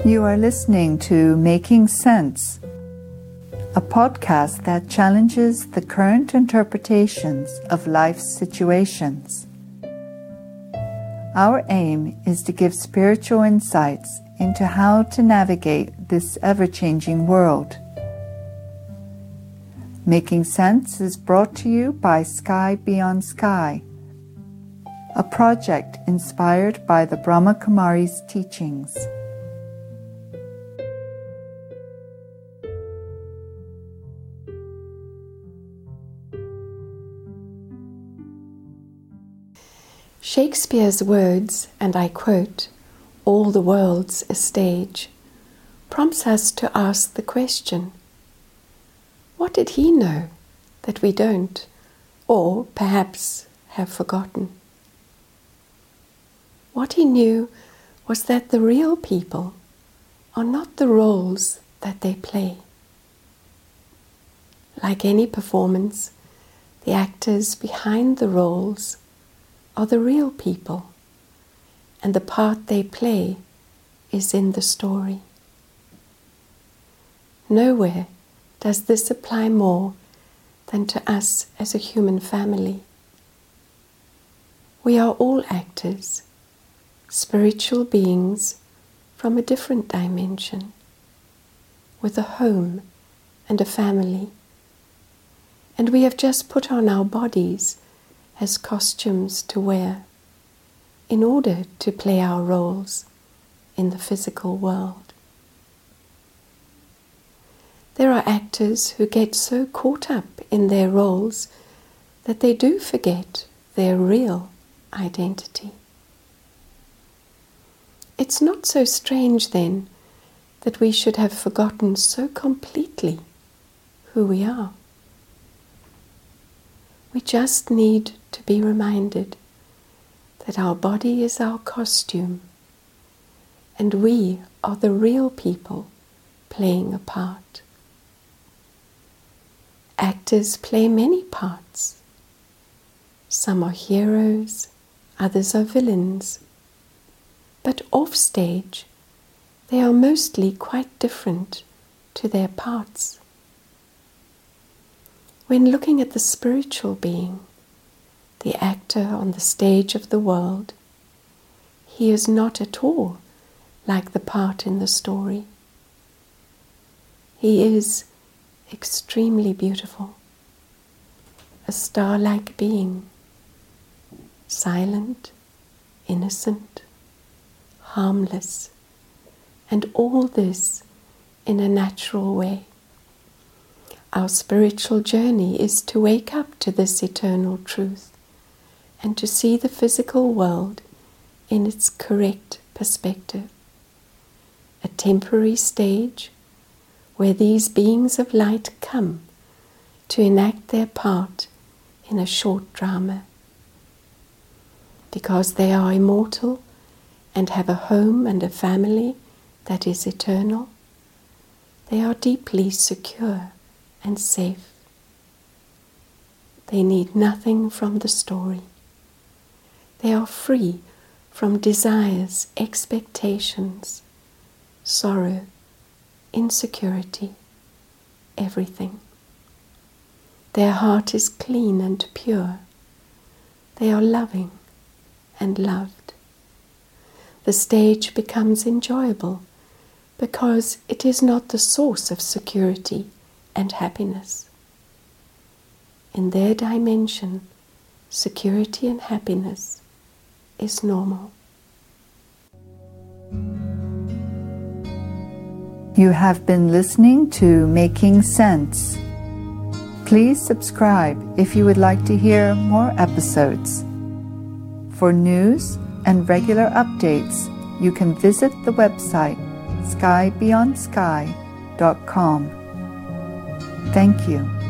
You are listening to Making Sense, a podcast that challenges the current interpretations of life's situations. Our aim is to give spiritual insights into how to navigate this ever changing world. Making Sense is brought to you by Sky Beyond Sky, a project inspired by the Brahma Kumaris teachings. Shakespeare's words, and I quote, all the world's a stage, prompts us to ask the question what did he know that we don't, or perhaps have forgotten? What he knew was that the real people are not the roles that they play. Like any performance, the actors behind the roles are the real people, and the part they play is in the story. Nowhere does this apply more than to us as a human family? We are all actors, spiritual beings from a different dimension, with a home and a family. And we have just put on our bodies as costumes to wear in order to play our roles in the physical world. There are actors who get so caught up in their roles that they do forget their real identity. It's not so strange then that we should have forgotten so completely who we are. We just need to be reminded that our body is our costume and we are the real people playing a part. Actors play many parts. Some are heroes, others are villains. But off stage, they are mostly quite different to their parts. When looking at the spiritual being, the actor on the stage of the world, he is not at all like the part in the story. He is extremely beautiful, a star like being, silent, innocent, harmless, and all this in a natural way. Our spiritual journey is to wake up to this eternal truth and to see the physical world in its correct perspective. A temporary stage where these beings of light come to enact their part in a short drama. Because they are immortal and have a home and a family that is eternal, they are deeply secure and safe. They need nothing from the story. They are free from desires, expectations, sorrow, insecurity, everything. Their heart is clean and pure. They are loving and loved. The stage becomes enjoyable because it is not the source of security and happiness. In their dimension, security and happiness is normal. You have been listening to Making Sense. Please subscribe if you would like to hear more episodes. For news and regular updates, you can visit the website skybeyondsky.com. Thank you.